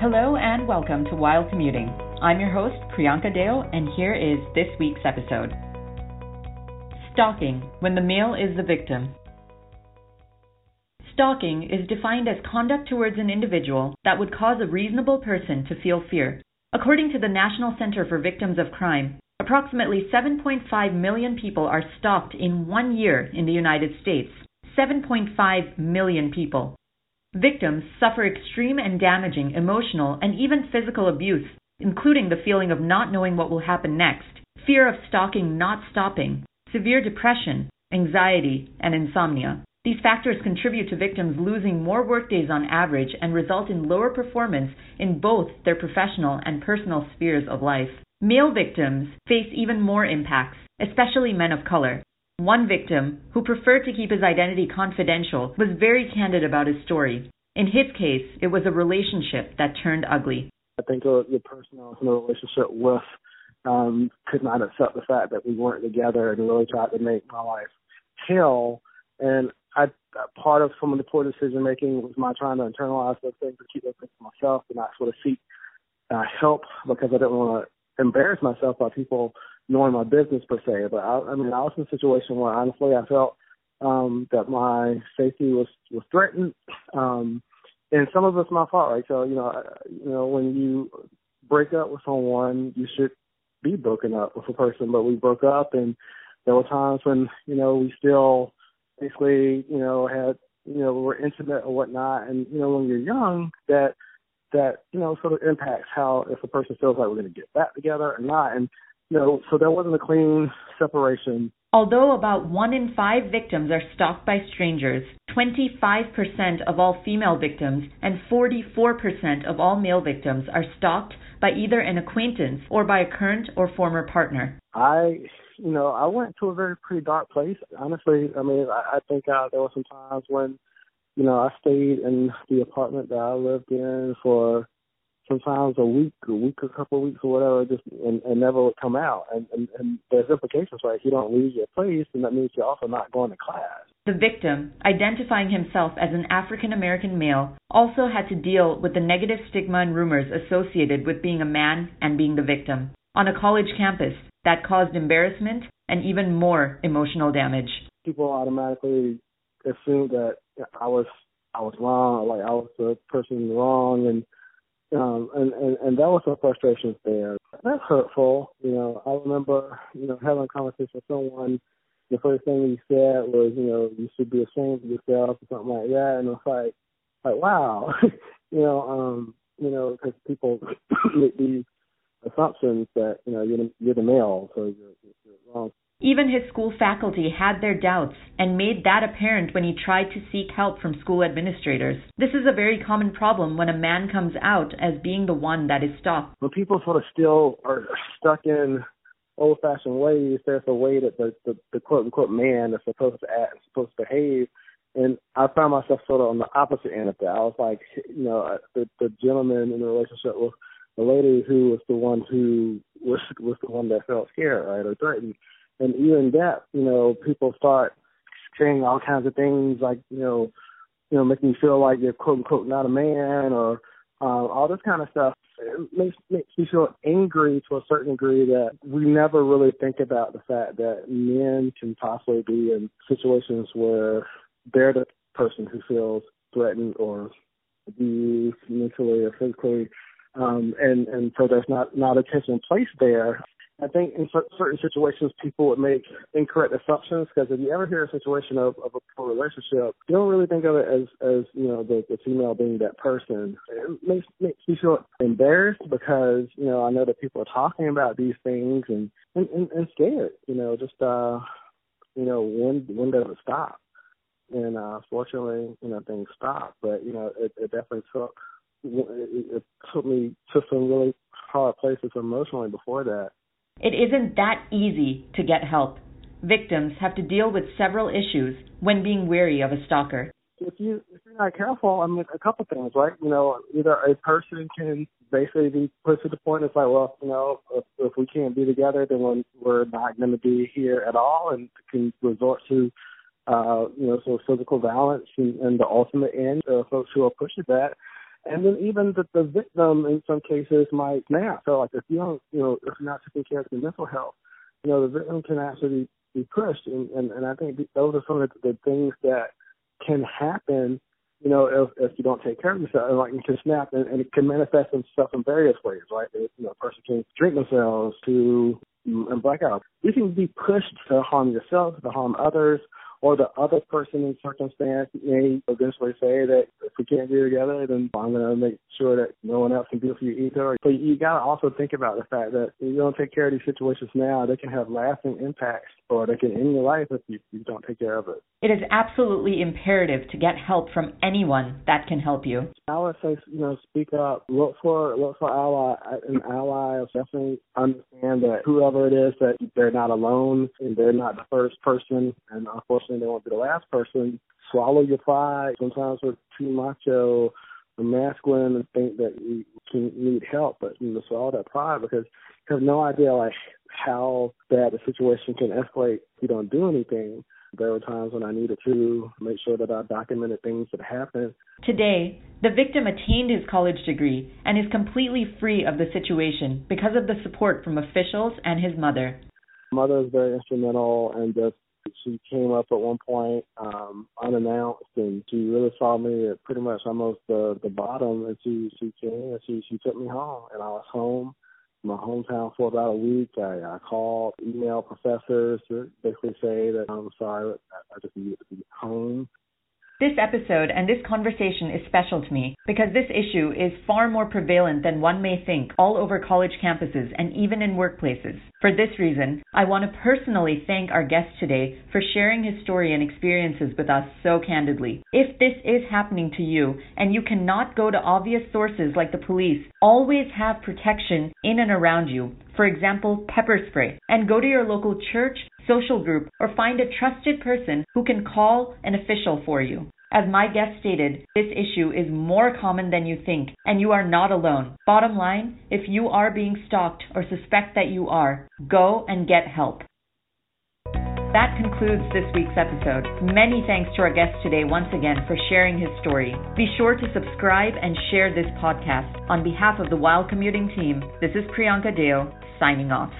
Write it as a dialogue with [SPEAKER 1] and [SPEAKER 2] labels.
[SPEAKER 1] Hello and welcome to While Commuting. I'm your host, Priyanka Dale, and here is this week's episode Stalking When the Male is the Victim. Stalking is defined as conduct towards an individual that would cause a reasonable person to feel fear. According to the National Center for Victims of Crime, approximately 7.5 million people are stalked in one year in the United States. 7.5 million people. Victims suffer extreme and damaging emotional and even physical abuse, including the feeling of not knowing what will happen next, fear of stalking not stopping, severe depression, anxiety, and insomnia. These factors contribute to victims losing more workdays on average and result in lower performance in both their professional and personal spheres of life. Male victims face even more impacts, especially men of color. One victim, who preferred to keep his identity confidential, was very candid about his story. In his case, it was a relationship that turned ugly.
[SPEAKER 2] I think the, person I was in a relationship with um, could not accept the fact that we weren't together and really tried to make my life hell. And I part of some of the poor decision making was my trying to internalize those things and keep those things to myself and not sort of seek uh, help because I didn't want to embarrass myself by people knowing my business per se. But I, I mean, I was in a situation where honestly I felt um, that my safety was was threatened, um, and some of it's my fault, right? So you know, you know, when you break up with someone, you should be broken up with a person, but we broke up, and there were times when you know we still basically you know had you know were intimate or whatnot, and you know when you're young that that you know sort of impacts how if a person feels like we're going to get back together or not, and know, so there wasn't a clean separation.
[SPEAKER 1] Although about one in five victims are stalked by strangers, 25% of all female victims and 44% of all male victims are stalked by either an acquaintance or by a current or former partner.
[SPEAKER 2] I, you know, I went to a very pretty dark place. Honestly, I mean, I, I think uh, there were some times when, you know, I stayed in the apartment that I lived in for sometimes a week, a week, a couple of weeks, or whatever, just and, and never would come out. And, and and there's implications, right? If you don't leave your place, then that means you're also not going to class.
[SPEAKER 1] The victim, identifying himself as an African American male, also had to deal with the negative stigma and rumors associated with being a man and being the victim. On a college campus, that caused embarrassment and even more emotional damage.
[SPEAKER 2] People automatically assumed that I was I was wrong, like I was the person wrong, and um, and, and and that was some frustrations there. That's hurtful. You know, I remember you know having a conversation with someone. The first thing he said was, you know, you should be ashamed of yourself or something like that. And it's like, like wow, you know, um, you know, because people make these assumptions that you know you're the, you're the male, so you're,
[SPEAKER 1] even his school faculty had their doubts and made that apparent when he tried to seek help from school administrators. This is a very common problem when a man comes out as being the one that is stopped.
[SPEAKER 2] When people sort of still are stuck in old fashioned ways, there's a way that the, the, the quote unquote man is supposed to act, and supposed to behave. And I found myself sort of on the opposite end of that. I was like, you know, uh, the, the gentleman in the relationship was the lady who was the one who was was the one that felt scared, right, or threatened and even that, you know, people start saying all kinds of things like, you know, you know, making you feel like you're quote unquote not a man or uh, all this kind of stuff. It makes makes you feel angry to a certain degree that we never really think about the fact that men can possibly be in situations where they're the person who feels threatened or abused mentally or physically, um, and and so there's not not attention placed there I think in certain situations people would make incorrect assumptions because if you ever hear a situation of, of a poor relationship, you don't really think of it as as you know the, the female being that person. It makes makes me feel embarrassed because you know I know that people are talking about these things and and, and, and scared. You know, just uh, you know when when does it stop? And uh, fortunately, you know things stop, but you know it, it definitely took it, it took me to some really hard places emotionally before that.
[SPEAKER 1] It isn't that easy to get help. Victims have to deal with several issues when being wary of a stalker.
[SPEAKER 2] If you if you're not careful, I mean, a couple things, right? You know, either a person can basically be put to the point it's like, well, you know, if, if we can't be together, then we're not going to be here at all, and can resort to, uh, you know, sort of physical violence and, and the ultimate end of folks who are pushing that. And then even the, the victim in some cases might snap. So like if you don't, you know, if you're not taking care of your mental health, you know, the victim can actually be pushed. And, and, and I think those are some of the, the things that can happen, you know, if, if you don't take care of yourself. And like you can snap and, and it can manifest itself in various ways, right? You know, a person can drink themselves to mm, and blackout. You can be pushed to harm yourself, to harm others, or the other person in circumstance may eventually say that if we can't be together, then I'm going to make sure that no one else can do it for you either. But you got to also think about the fact that if you don't take care of these situations now, they can have lasting impacts or they can end your life if you, you don't take care of it.
[SPEAKER 1] It is absolutely imperative to get help from anyone that can help you.
[SPEAKER 2] I would say, you know, speak up, look for look for ally an ally. Definitely understand that whoever it is that they're not alone and they're not the first person, and unfortunately they won't be the last person. Swallow your pride. Sometimes we're too macho or masculine and think that we can need help, but you know, swallow that pride because you have no idea like how bad the situation can escalate if you don't do anything. There were times when I needed to make sure that I documented things that happened.
[SPEAKER 1] Today, the victim attained his college degree and is completely free of the situation because of the support from officials and his mother.
[SPEAKER 2] Mother is very instrumental and just she came up at one point um unannounced and she really saw me at pretty much almost the the bottom and she she came and she she took me home and I was home my hometown for about a week. I, I called, emailed professors to basically say that I'm sorry, I, I just needed to be home.
[SPEAKER 1] This episode and this conversation is special to me because this issue is far more prevalent than one may think all over college campuses and even in workplaces. For this reason, I want to personally thank our guest today for sharing his story and experiences with us so candidly. If this is happening to you and you cannot go to obvious sources like the police, always have protection in and around you. For example, pepper spray. And go to your local church, social group, or find a trusted person who can call an official for you. As my guest stated, this issue is more common than you think, and you are not alone. Bottom line, if you are being stalked or suspect that you are, go and get help. That concludes this week's episode. Many thanks to our guest today once again for sharing his story. Be sure to subscribe and share this podcast. On behalf of the While Commuting team, this is Priyanka Deo signing off.